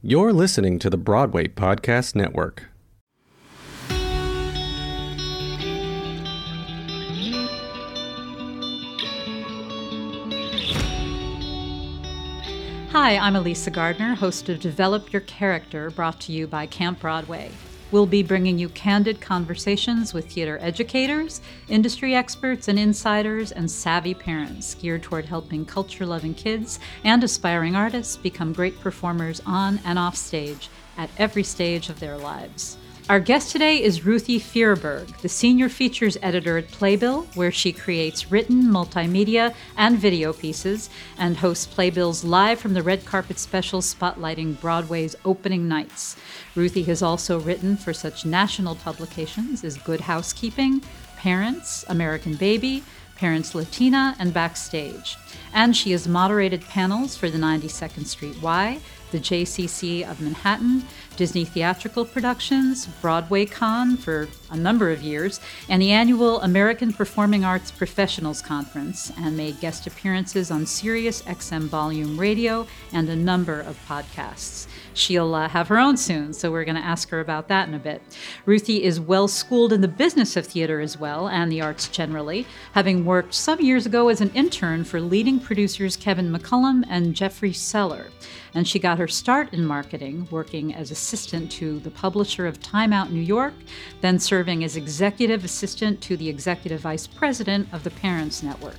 You're listening to the Broadway Podcast Network. Hi, I'm Elysa Gardner, host of Develop Your Character, brought to you by Camp Broadway. We'll be bringing you candid conversations with theater educators, industry experts, and insiders, and savvy parents geared toward helping culture loving kids and aspiring artists become great performers on and off stage at every stage of their lives. Our guest today is Ruthie Fierberg, the senior features editor at Playbill, where she creates written, multimedia, and video pieces and hosts Playbill's live from the red carpet special spotlighting Broadway's opening nights. Ruthie has also written for such national publications as Good Housekeeping, Parents, American Baby, Parents Latina, and Backstage. And she has moderated panels for the 92nd Street Y, the JCC of Manhattan, Disney Theatrical Productions, BroadwayCon for a number of years, and the annual American Performing Arts Professionals Conference, and made guest appearances on Sirius XM Volume Radio and a number of podcasts. She'll uh, have her own soon, so we're going to ask her about that in a bit. Ruthie is well schooled in the business of theater as well, and the arts generally, having worked some years ago as an intern for leading producers Kevin McCollum and Jeffrey Seller. And she got her start in marketing, working as assistant to the publisher of Time Out New York, then serving as executive assistant to the executive vice president of the Parents Network.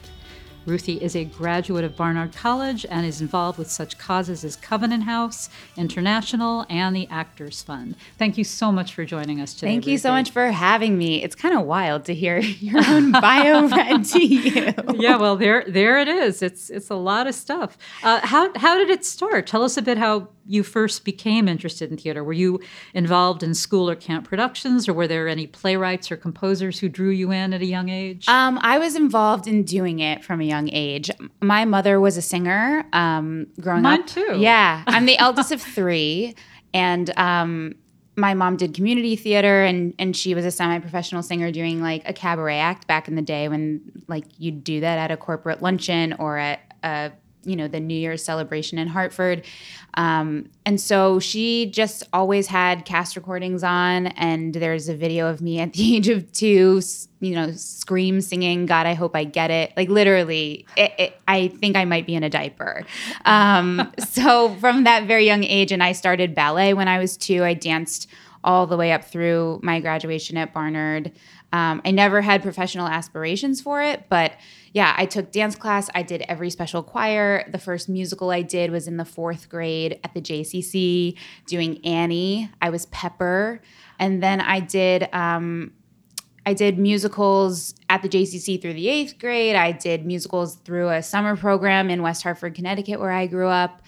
Ruthie is a graduate of Barnard College and is involved with such causes as Covenant House, International, and the Actors Fund. Thank you so much for joining us today. Thank you Ruthie. so much for having me. It's kind of wild to hear your own bio read to you. yeah, well, there, there it is. It's it's a lot of stuff. Uh, how how did it start? Tell us a bit how you first became interested in theater. Were you involved in school or camp productions, or were there any playwrights or composers who drew you in at a young age? Um, I was involved in doing it from a young age. My mother was a singer um, growing Mine up. too. Yeah, I'm the eldest of three, and um, my mom did community theater, and and she was a semi-professional singer doing like a cabaret act back in the day when like you'd do that at a corporate luncheon or at a you know the New Year's celebration in Hartford, um, and so she just always had cast recordings on. And there's a video of me at the age of two, you know, scream singing "God, I hope I get it." Like literally, it, it, I think I might be in a diaper. Um, so from that very young age, and I started ballet when I was two. I danced all the way up through my graduation at Barnard. Um, I never had professional aspirations for it, but yeah, I took dance class. I did every special choir. The first musical I did was in the fourth grade at the JCC doing Annie. I was Pepper. And then I did. Um, I did musicals at the JCC through the eighth grade. I did musicals through a summer program in West Hartford, Connecticut, where I grew up.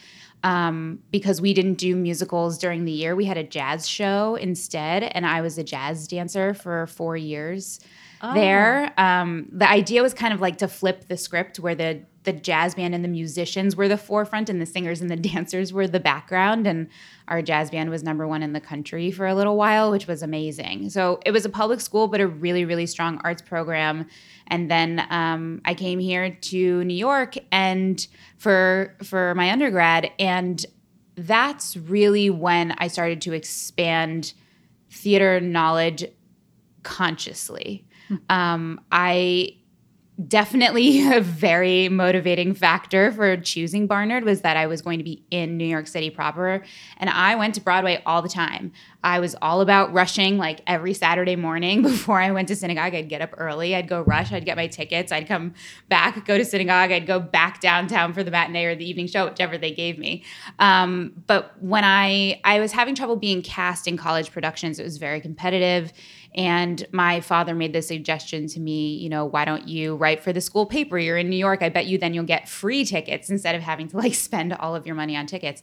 Um, because we didn't do musicals during the year, we had a jazz show instead, and I was a jazz dancer for four years Oh. there. Um, the idea was kind of like to flip the script where the the jazz band and the musicians were the forefront and the singers and the dancers were the background and our jazz band was number one in the country for a little while which was amazing. So it was a public school but a really really strong arts program. And then um, i came here to new york and for for my undergrad and that's really when i started to expand theater knowledge consciously. Um, I definitely a very motivating factor for choosing Barnard was that I was going to be in New York City proper. And I went to Broadway all the time. I was all about rushing like every Saturday morning before I went to synagogue. I'd get up early, I'd go rush, I'd get my tickets, I'd come back, go to synagogue, I'd go back downtown for the matinee or the evening show, whichever they gave me. Um, but when I I was having trouble being cast in college productions, it was very competitive. And my father made the suggestion to me, you know, why don't you write for the school paper? You're in New York. I bet you then you'll get free tickets instead of having to like spend all of your money on tickets.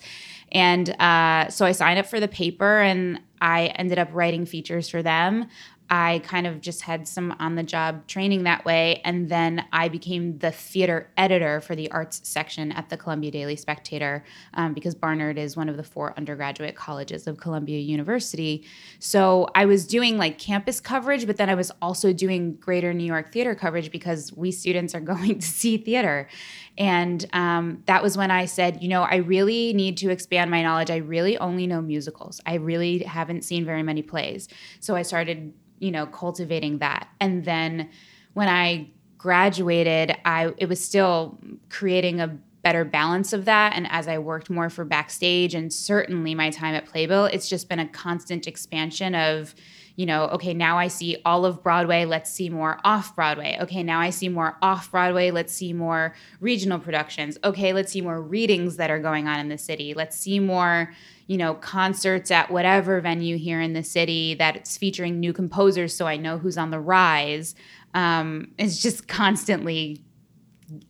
And uh, so I signed up for the paper and I ended up writing features for them. I kind of just had some on the job training that way. And then I became the theater editor for the arts section at the Columbia Daily Spectator um, because Barnard is one of the four undergraduate colleges of Columbia University. So I was doing like campus coverage, but then I was also doing greater New York theater coverage because we students are going to see theater. And um, that was when I said, you know, I really need to expand my knowledge. I really only know musicals. I really haven't seen very many plays. So I started you know, cultivating that. And then when I graduated, I it was still creating a better balance of that and as I worked more for backstage and certainly my time at Playbill, it's just been a constant expansion of you know, okay, now I see all of Broadway, let's see more off Broadway. Okay, now I see more off Broadway, let's see more regional productions. Okay, let's see more readings that are going on in the city. Let's see more, you know, concerts at whatever venue here in the city that's featuring new composers so I know who's on the rise. Um, it's just constantly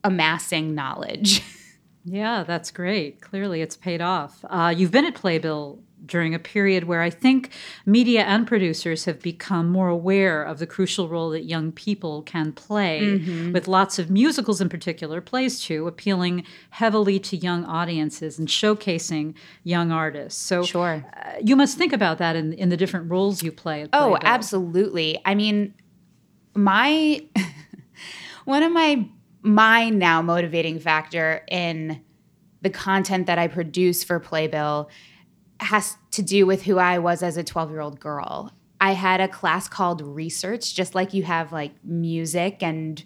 amassing knowledge. Yeah, that's great. Clearly, it's paid off. Uh, you've been at Playbill during a period where I think media and producers have become more aware of the crucial role that young people can play, mm-hmm. with lots of musicals in particular, plays too, appealing heavily to young audiences and showcasing young artists. So, sure. Uh, you must think about that in, in the different roles you play. oh, absolutely. I mean, my one of my my now motivating factor in the content that I produce for Playbill has to do with who I was as a 12 year old girl. I had a class called research, just like you have like music and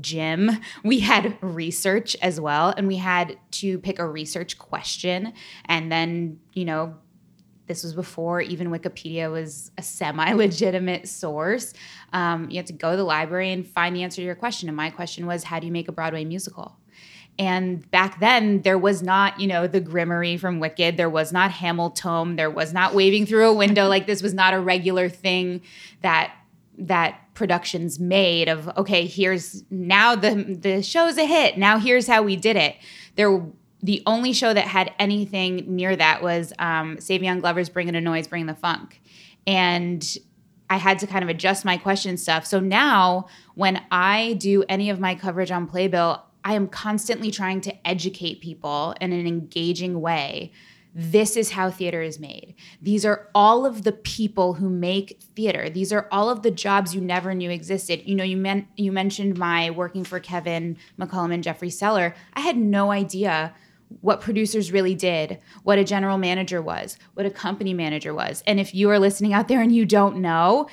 gym. We had research as well, and we had to pick a research question. And then, you know, this was before even Wikipedia was a semi legitimate source. Um, you had to go to the library and find the answer to your question. And my question was, how do you make a Broadway musical? And back then, there was not, you know, the Grimmerie from Wicked. There was not Hamilton. There was not waving through a window. like this was not a regular thing that that productions made of okay here's now the the show's a hit now here's how we did it there the only show that had anything near that was um, Savion Glover's Bringing a Noise, Bring the Funk. And I had to kind of adjust my question stuff. So now when I do any of my coverage on Playbill, I am constantly trying to educate people in an engaging way. This is how theater is made. These are all of the people who make theater. These are all of the jobs you never knew existed. You know, you meant you mentioned my working for Kevin McCollum and Jeffrey Seller. I had no idea what producers really did, what a general manager was, what a company manager was. And if you are listening out there and you don't know,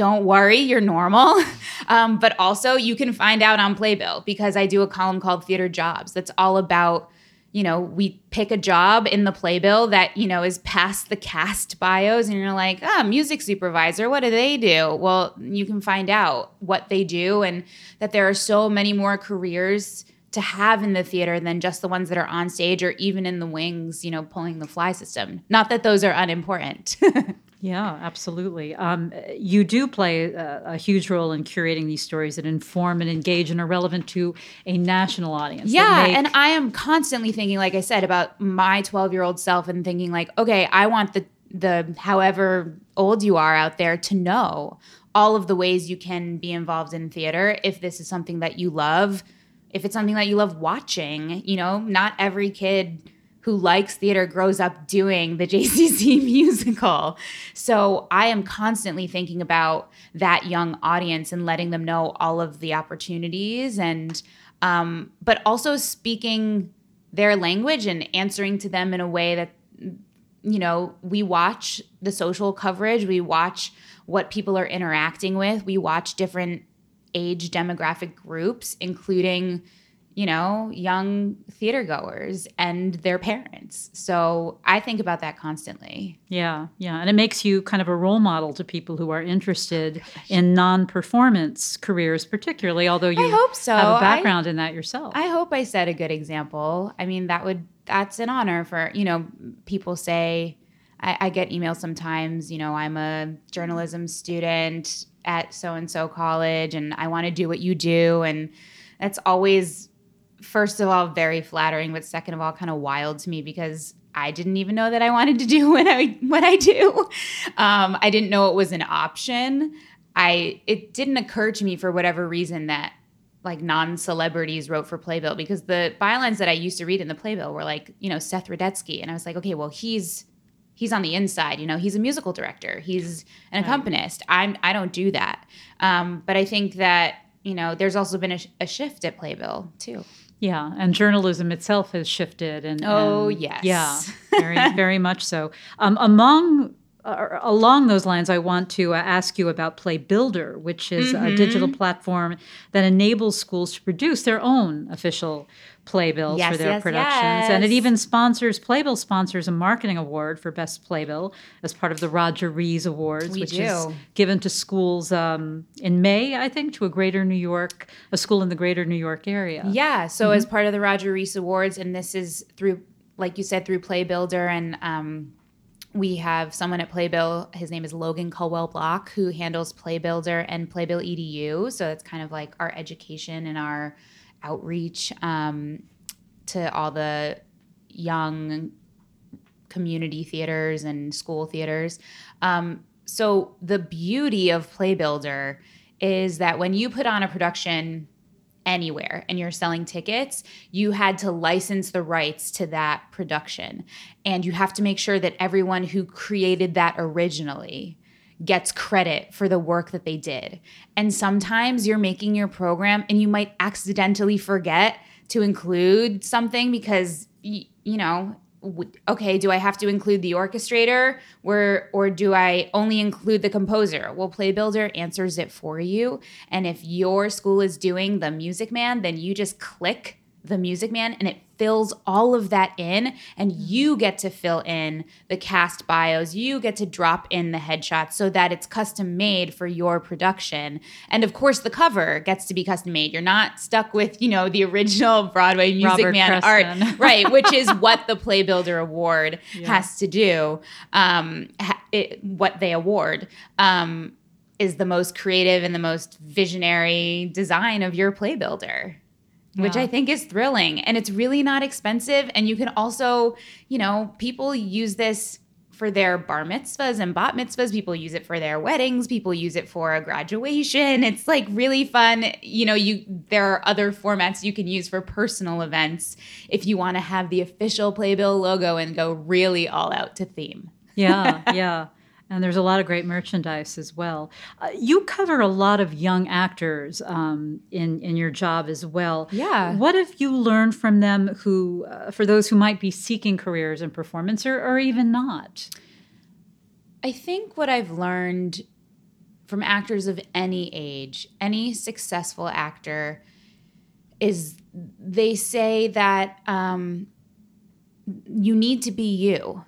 don't worry, you're normal. Um, but also, you can find out on Playbill because I do a column called Theater Jobs that's all about, you know, we pick a job in the Playbill that, you know, is past the cast bios, and you're like, ah, oh, music supervisor, what do they do? Well, you can find out what they do and that there are so many more careers to have in the theater than just the ones that are on stage or even in the wings, you know, pulling the fly system. Not that those are unimportant. Yeah, absolutely. Um, you do play a, a, huge role in curating these stories that inform and engage and are relevant to a national audience. Yeah, make- and I am constantly thinking, like I said, about my 12 year old self and thinking, like, okay, I want the the however old you are out there to know all of the ways you can be involved in theater if this is something that you love if it's something that you love watching you know not every kid who likes theater grows up doing the JCC musical. So I am constantly thinking about that young audience and letting them know all of the opportunities and um, but also speaking their language and answering to them in a way that you know we watch the social coverage we watch what people are interacting with we watch different age demographic groups including you know, young theater goers and their parents. So I think about that constantly. Yeah, yeah. And it makes you kind of a role model to people who are interested oh, in non performance careers, particularly, although you I hope so. have a background I, in that yourself. I hope I set a good example. I mean, that would, that's an honor for, you know, people say, I, I get emails sometimes, you know, I'm a journalism student at so and so college and I want to do what you do. And that's always first of all very flattering but second of all kind of wild to me because I didn't even know that I wanted to do what I what I do. Um, I didn't know it was an option. I it didn't occur to me for whatever reason that like non-celebrities wrote for Playbill because the bylines that I used to read in the Playbill were like, you know, Seth Rudetsky. And I was like, okay, well, he's he's on the inside, you know, he's a musical director, he's an accompanist. I'm I don't do that. Um, but I think that, you know, there's also been a, a shift at Playbill too. Yeah, and journalism itself has shifted, and Oh, and- yes. yeah, very very much so. Um, among uh, along those lines, I want to uh, ask you about Playbuilder, which is a digital Mm-hmm. platform that enables schools to produce their own official playbills Yes, for their yes, productions, and it even sponsors Playbill sponsors a marketing award for best playbill as part of the Roger Rees Awards, We which is given to schools um, in May, I think, to a Greater New York, a school in the Greater New York area. Yeah. So as part of the Roger Rees Awards, and this is through, like you said, through Playbuilder, and um, we have someone at Playbill. His name is Logan Culwell-Block, who handles Playbuilder and Playbill EDU. So it's kind of like our education and our outreach um, to all the young community theaters and school theaters. Um, so the beauty of Playbuilder is that when you put on a production anywhere and you're selling tickets, you had to license the rights to that production. And you have to make sure that everyone who created that originally gets credit for the work that they did. And sometimes you're making your program and you might accidentally forget to include something because you know okay do i have to include the orchestrator? Where or do i only include the composer? Well playbuilder answers it for you. And if your school is doing the music man then you just click the music man and it fills all of that in and you get to fill in the cast bios. You get to drop in the headshots so that it's custom made for your production. And of course the cover gets to be custom made you're not stuck with you know the original broadway music Robert man Preston. art right which is what the playbuilder award has to do. Um, it, what they award um, is the most creative and the most visionary design of your playbuilder which Yeah. I think is thrilling. And it's really not expensive. And you can also, you know, people use this for their bar mitzvahs and bat mitzvahs. People use it for their weddings. People use it for a graduation. It's like really fun. You know, you there are other formats you can use for personal events if you want to have the official Playbill logo and go really all out to theme. yeah, yeah. And there's a lot of great merchandise as well. Uh, you cover a lot of young actors um, in in your job as well. Yeah. What have you learned from them? Who, uh, for those who might be seeking careers in performance or, or even not? I think what I've learned from actors of any age, any successful actor, is they say that um, you need to be you.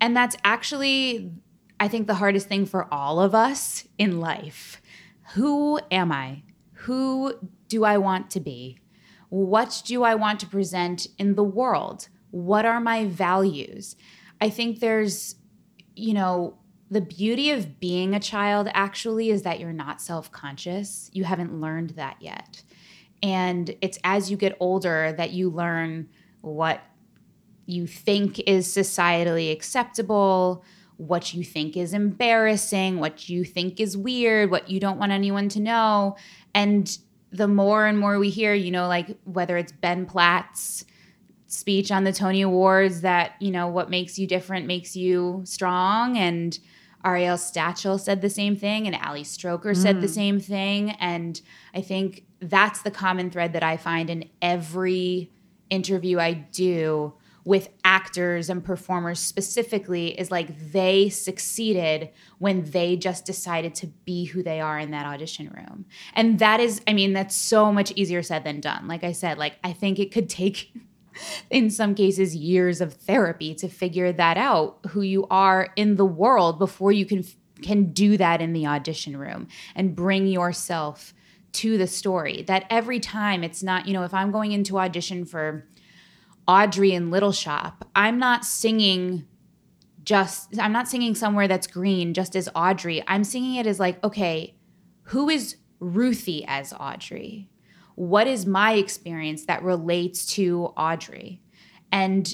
And that's actually, I think, the hardest thing for all of us in life. Who am I? Who do I want to be? What do I want to present in the world? What are my values? I think there's, you know, the beauty of being a child actually is that you're not self conscious. You haven't learned that yet. And it's as you get older that you learn what you think is societally acceptable, what you think is embarrassing, what you think is weird, what you don't want anyone to know. And the more and more we hear, you know, like whether it's Ben Platt's speech on the Tony Awards that, you know, what makes you different makes you strong. And Ariel Stachel said the same thing, and Ali Stroker said the mm. same thing. And I think that's the common thread that I find in every interview I do with actors and performers specifically is like they succeeded when they just decided to be who they are in that audition room. And that is, I mean, that's so much easier said than done. Like I said, like I think it could take in some cases years of therapy to figure that out who you are in the world before you can can do that in the audition room and bring yourself to the story that every time it's not you know if i'm going into audition for audrey in little shop i'm not singing just i'm not singing somewhere that's green just as audrey i'm singing it as like okay who is ruthie as audrey what is my experience that relates to Audrey? And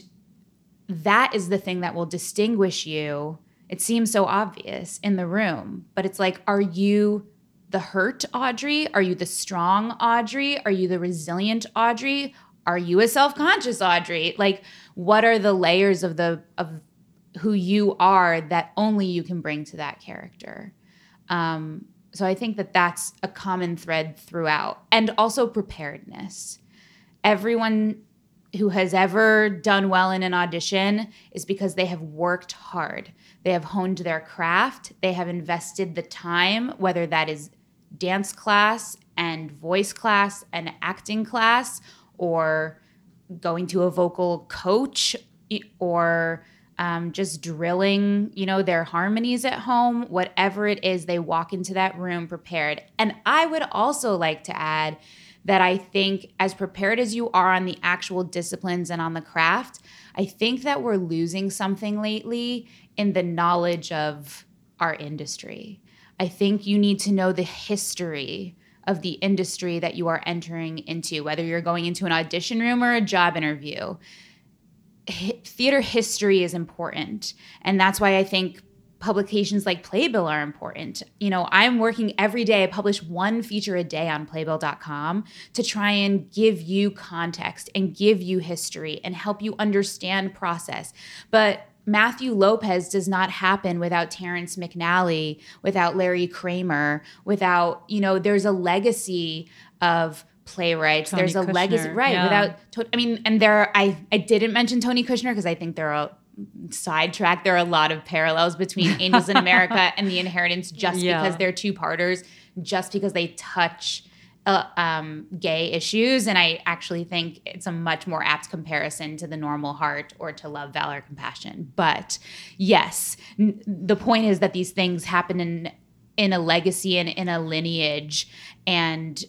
that is the thing that will distinguish you. It seems so obvious in the room, but it's like, are you the hurt Audrey? Are you the strong Audrey? Are you the resilient Audrey? Are you a self-conscious Audrey? Like what are the layers of the of who you are that only you can bring to that character? Um, so I think that that's a common thread throughout, and also preparedness. Everyone who has ever done well in an audition is because they have worked hard. They have honed their craft. They have invested the time, whether that is dance class and voice class and acting class, or going to a vocal coach, or um, just drilling, you know, their harmonies at home, whatever it is, they walk into that room prepared. And I would also like to add that I think, as prepared as you are on the actual disciplines and on the craft, I think that we're losing something lately in the knowledge of our industry. I think you need to know the history of the industry that you are entering into, whether you're going into an audition room or a job interview theater history is important. And that's why I think publications like Playbill are important. You know, I'm working every day. I publish one feature a day on playbill.com to try and give you context and give you history and help you understand process. But Matthew Lopez does not happen without Terrence McNally, without Larry Kramer, without, you know, there's a legacy of playwrights. Tony There's a Kushner, legacy, right? yeah. Without, I mean, and there, I I didn't mention Tony Kushner because I think there are a sidetrack. There are a lot of parallels between Angels in America and The Inheritance, just Yeah. because they're two parters, just because they touch. Uh, um, gay issues, and I actually think it's a much more apt comparison to the normal heart or to love, valor, compassion. But yes, n- the point is that these things happen in in a legacy and in a lineage, and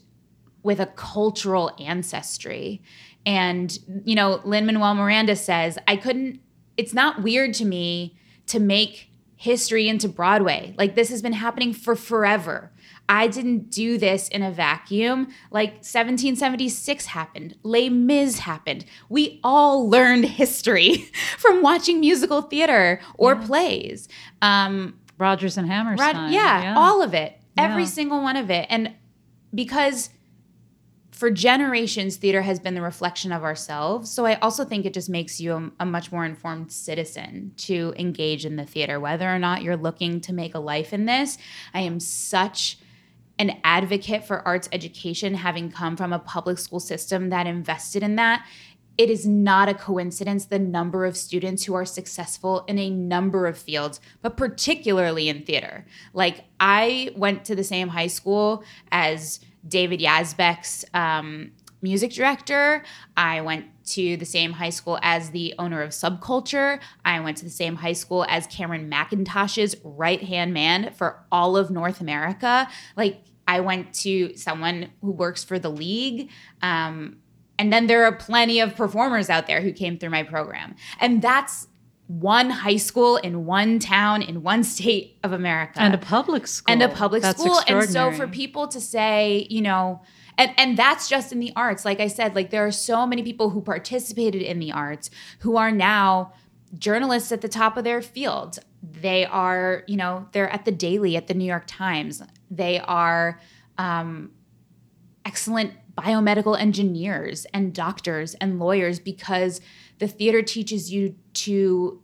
with a cultural ancestry. And, you know, Lin Manuel Miranda says, I couldn't, it's not weird to me to make history into Broadway. Like this has been happening for forever. I didn't do this in a vacuum. Like 1776 happened, Les Mis happened. We all learned history from watching musical theater or plays. Um, Rodgers and Rod- Hammerstein. yeah, all of it, every Yeah. single one of it, and because for generations, theater has been the reflection of ourselves. So I also think it just makes you a, a much more informed citizen to engage in the theater, whether or not you're looking to make a life in this. I am such an advocate for arts education, having come from a public school system that invested in that. It is not a coincidence the number of students who are successful in a number of fields, but particularly in theater. Like, I went to the same high school as David Yazbek's um, music director. I went to the same high school as the owner of Subculture. I went to the same high school as Cameron Mackintosh's right hand man for all of North America. Like, I went to someone who works for the league. Um, and then there are plenty of performers out there who came through my program. And that's one high school in one town in one state of America And a public school. and a public That's school. And so for people to say, you know, and, and that's just in the arts. Like I said, like there are so many people who participated in the arts who are now journalists at the top of their field. They are, you know, they're at the Daily, at the New York Times. They are um, excellent biomedical engineers and doctors and lawyers because the theater teaches you to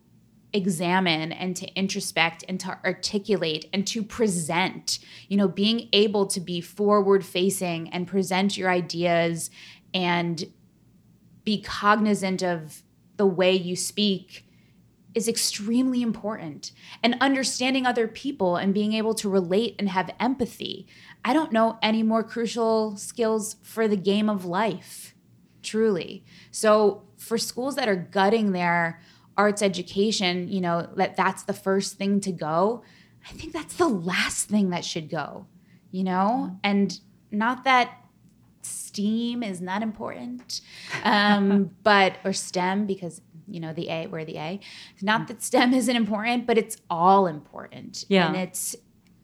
examine and to introspect and to articulate and to present you know being able to be forward facing and present your ideas and be cognizant of the way you speak is extremely important. And understanding other people and being able to relate and have empathy i don't know any more crucial skills for the game of life truly. So for schools that are gutting their arts education you know that that's the first thing to go. I think that's the last thing that should go you know? And not that steam is not important um, but or stem because you know the a we're the a. Not that stem isn't important but it's all important. Yeah. and it's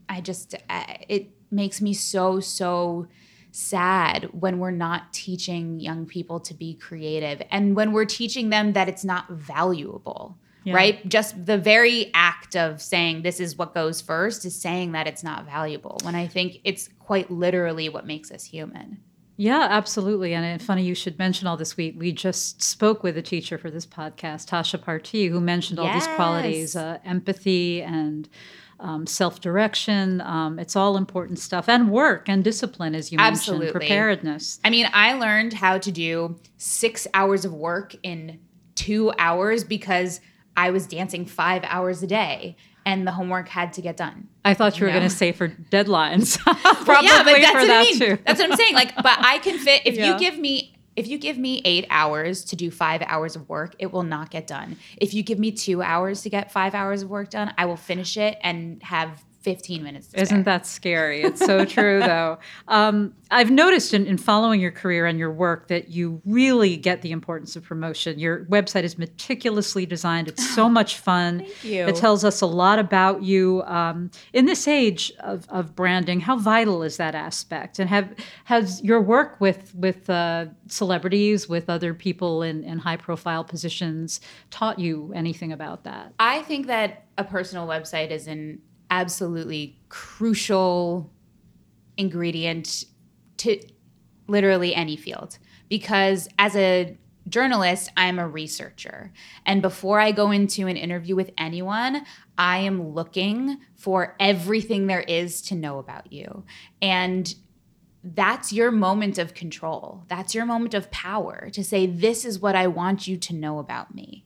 i just uh, it makes me so so sad when we're not teaching young people to be creative and when we're teaching them that it's not valuable. Yeah. Right? Just the very act of saying this is what goes first is saying that it's not valuable when I think it's quite literally what makes us human. Yeah, absolutely. And it's funny you should mention all this. We we just spoke with a teacher for this podcast, Tasha Partee, who mentioned all yes. these qualities, uh, empathy and um, self direction. Um, it's all important stuff, and work and discipline, as you Absolutely. mentioned, preparedness. I mean, I learned how to do six hours of work in two hours because I was dancing five hours a day and the homework had to get done. I thought you were going to say for deadlines. Probably yeah, but that's what that I mean. Too. That's what I'm saying. Like, but I can fit if yeah. you give me if you give me eight hours to do five hours of work, it will not get done. If you give me two hours to get five hours of work done, I will finish it and have 15 minutes. Isn't that scary? It's so true, though. Um, I've noticed in, in, following your career and your work that you really get the importance of promotion. Your website is meticulously designed. It's so much fun. Thank you. It tells us a lot about you. Um, in this age of, of branding, how vital is that aspect? And have has your work with with uh, celebrities, with other people in, in high profile positions, taught you anything about that? I think that a personal website is an absolutely crucial ingredient to literally any field because as a journalist, I'm a researcher. And before I go into an interview with anyone, I am looking for everything there is to know about you. And that's your moment of control. That's your moment of power to say, This is what I want you to know about me.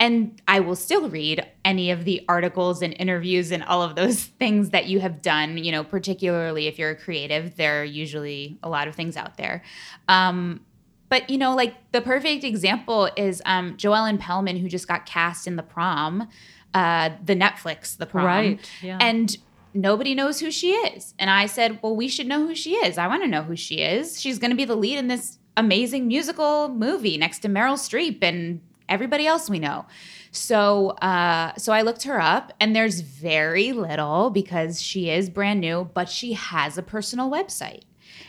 And I will still read any of the articles and interviews and all of those things that you have done, you know, particularly if you're a creative, there are usually a lot of things out there. Um, but, you know, like the perfect example is um, Jo Ellen Pellman, who just got cast in The Prom, uh, the Netflix The Prom. Right. Yeah. And nobody knows who she is. And I said, well, we should know who she is. I want to know who she is. She's going to be the lead in this amazing musical movie next to Meryl Streep and everybody else we know. So uh, so I looked her up, and there's very little because she is brand new, but she has a personal website.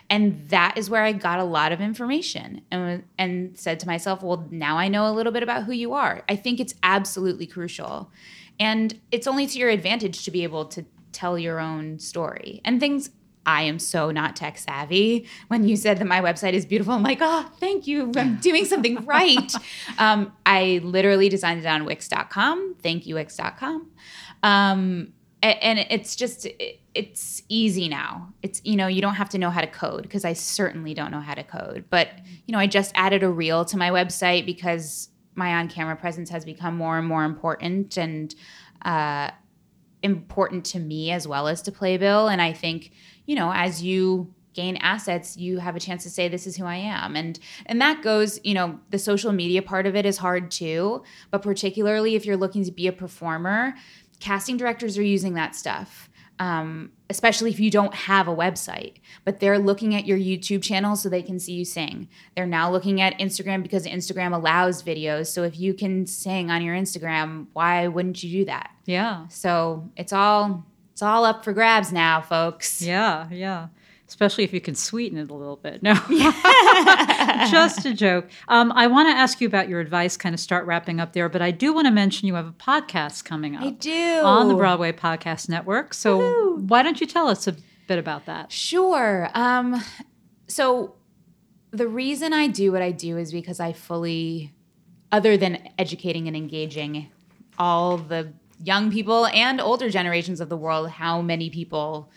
And that is where I got a lot of information and, and said to myself, well, now I know a little bit about who you are. I think it's absolutely crucial. And it's only to your advantage to be able to tell your own story. And things I am so not tech savvy. When you said that my website is beautiful, I'm like, oh, thank you. I'm doing something right. um, I literally designed it on Wix.com. Thank you, Wix.com. Um, and, it's just, it's easy now. It's, you know, you don't have to know how to code because I certainly don't know how to code. But, you know, I just added a reel to my website because my on camera presence has become more and more important and, uh, important to me as well as to Playbill. And I think, you know, as you gain assets you have a chance to say this is who i am. And and that goes you know the social media part of it is hard too but particularly if you're looking to be a performer casting directors are using that stuff um, especially if you don't have a website but they're looking at your youtube channel so they can see you sing. They're now looking at instagram because instagram allows videos. So if you can sing on your instagram why wouldn't you do that? Yeah. So it's all it's all up for grabs now, folks. Yeah, yeah. Especially if you can sweeten it a little bit. No, just a joke. Um, I want to ask you about your advice, kind of start wrapping up there, but I do want to mention you have a podcast coming up. I do. On the Broadway Podcast Network. So Woo-hoo. why don't you tell us a bit about that? Sure. Um, so the reason I do what I do is because I fully, other than educating and engaging all the young people and older generations of the world how many people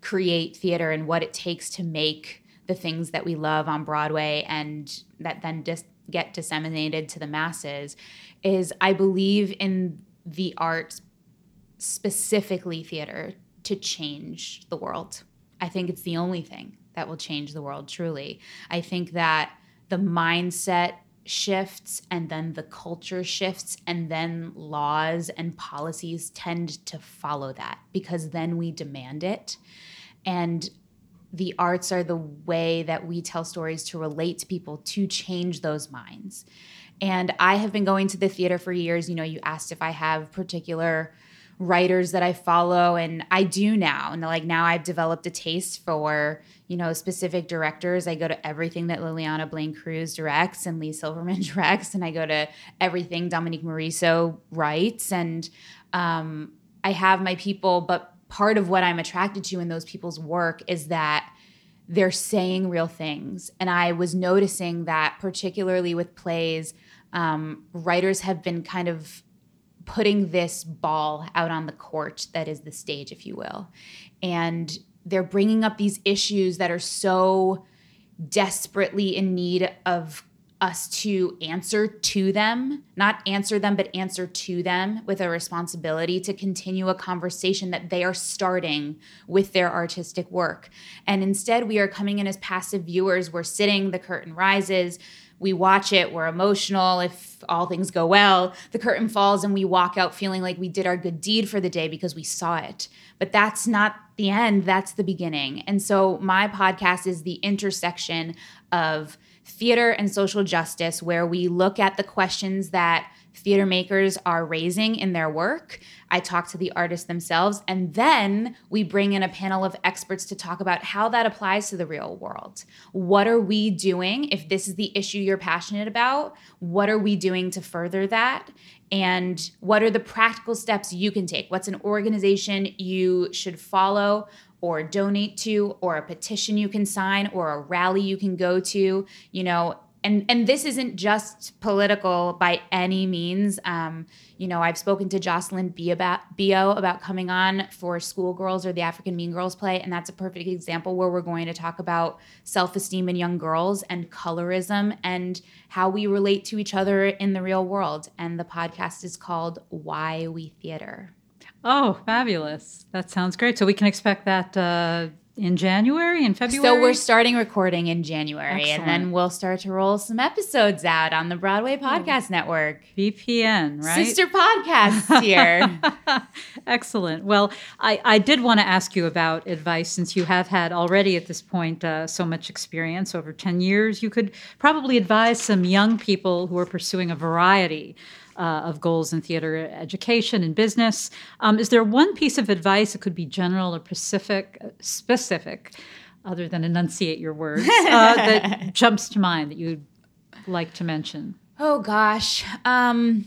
create theater and what it takes to make the things that we love on Broadway and that then just get disseminated to the masses is I believe in the arts specifically theater to change the world. I think it's the only thing that will change the world truly. I think that the mindset shifts and then the culture shifts and then laws and policies tend to follow that because then we demand it. And the arts are the way that we tell stories to relate to people to change those minds. And i have been going to the theater for years. You know you asked if i have particular writers that I follow and I do now. And like now I've developed a taste for, you know, specific directors. I go to everything that Lileana Blain-Cruz directs and Leigh Silverman directs. And I go to everything Dominique Morisseau writes. And um, I have my people, but part of what I'm attracted to in those people's work is that they're saying real things. And I was noticing that, particularly with plays, um, writers have been kind of putting this ball out on the court that is the stage, if you will. And they're bringing up these issues that are so desperately in need of us to answer to them, not answer them, but answer to them with a responsibility to continue a conversation that they are starting with their artistic work. And instead, we are coming in as passive viewers. We're sitting, the curtain rises, we watch it, we're emotional. If all things go well, the curtain falls and we walk out feeling like we did our good deed for the day because we saw it. But that's not the end, that's the beginning. And so my podcast is the intersection of theater and social justice, where we look at the questions that theater makers are raising in their work. I talk to the artists themselves, and then we bring in a panel of experts to talk about how that applies to the real world. What are we doing if this is the issue you're passionate about? What are we doing to further that? And what are the practical steps you can take? What's an organization you should follow? or donate to or a petition you can sign or a rally you can go to you know and and this isn't just political by any means. Um, you know, I've spoken to Jocelyn Bioh about, Bioh about coming on for Schoolgirls or the African Mean Girls play, and that's a perfect example where we're going to talk about self esteem in young girls and colorism and how we relate to each other in the real world. And the podcast is called Why We Theater. Oh, fabulous! That sounds great. So we can expect that. Uh in January and February. So we're starting recording in January, Excellent. and then we'll start to roll some episodes out on the Broadway Podcast Network. BPN, right? Sister podcasts here. Excellent. Well, I, I did want to ask you about advice since you have had already at this point uh, so much experience over 10 years. You could probably advise some young people who are pursuing a variety uh, of goals in theater education and business. Um, is there one piece of advice? It could be general or specific, specific, other than enunciate your words, uh, that jumps to mind that you'd like to mention. Oh gosh. Um,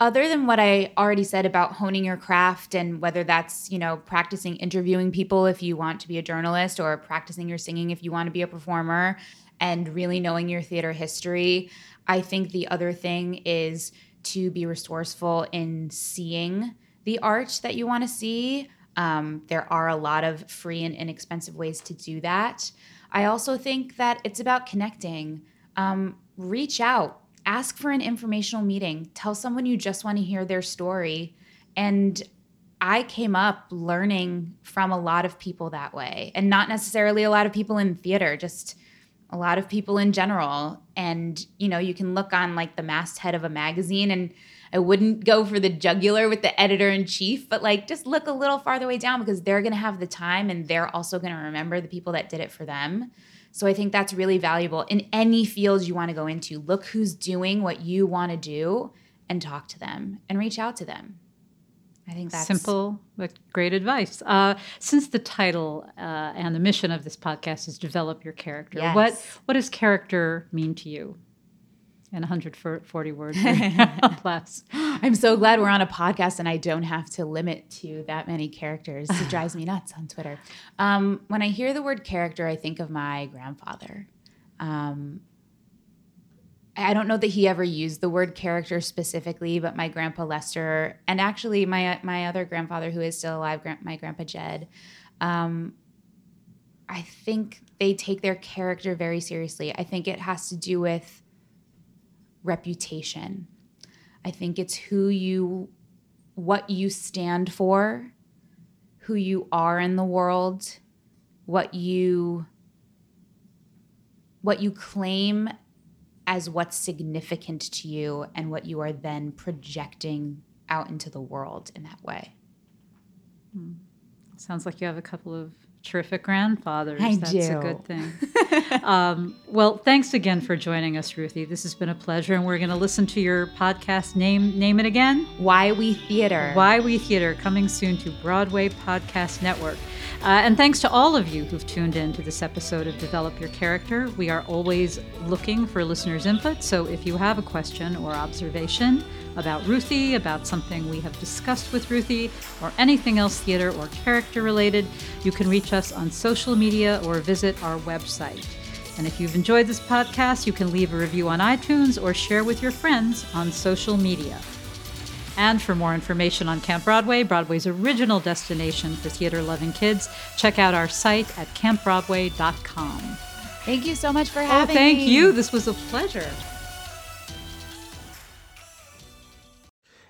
other than what I already said about honing your craft and whether that's, you know, practicing interviewing people if you want to be a journalist or practicing your singing if you want to be a performer and really knowing your theater history, I think the other thing is to be resourceful in seeing the art that you want to see. Um, there are a lot of free and inexpensive ways to do that. I also think that it's about connecting. Um, reach out, ask for an informational meeting, tell someone you just want to hear their story. And I came up learning from a lot of people that way, and not necessarily a lot of people in theater, just a lot of people in general. And, you know, you can look on like the masthead of a magazine and I wouldn't go for the jugular with the editor in chief, but like just look a little farther way down because they're going to have the time and they're also going to remember the people that did it for them. So I think that's really valuable in any field you want to go into. Look who's doing what you want to do and talk to them and reach out to them. I think that's simple but great advice. Uh, since the title uh, and the mission of this podcast is develop your character, yes. what what does character mean to you? In 140 words less. I'm so glad we're on a podcast and I don't have to limit to that many characters. It drives me nuts on Twitter. Um, when I hear the word character, I think of my grandfather. Um, I don't know that he ever used the word character specifically, but my grandpa Lester, and actually my my other grandfather who is still alive, my grandpa Jed, um, I think they take their character very seriously. I think it has to do with reputation. I think it's who you, what you stand for, who you are in the world, what you what you claim as what's significant to you and what you are then projecting out into the world in that way. Hmm. Sounds like you have a couple of terrific grandfathers. I That's do. a good thing. um, well, thanks again for joining us, Ruthie. This has been a pleasure, and we're going to listen to your podcast. Name name it again. Why We Theater. Why We Theater, coming soon to Broadway Podcast Network. Uh, and thanks to all of you who've tuned in to this episode of Develop Your Character. We are always looking for listeners' input, so if you have a question or observation about Ruthie, about something we have discussed with Ruthie, or anything else theater or character related, you can reach us on social media or visit our website. And if you've enjoyed this podcast, you can leave a review on iTunes or share with your friends on social media. And for more information on Camp Broadway, Broadway's original destination for theater loving kids, check out our site at campbroadway.com. Thank you so much for oh, having Oh, thank me. Thank you. This was a pleasure.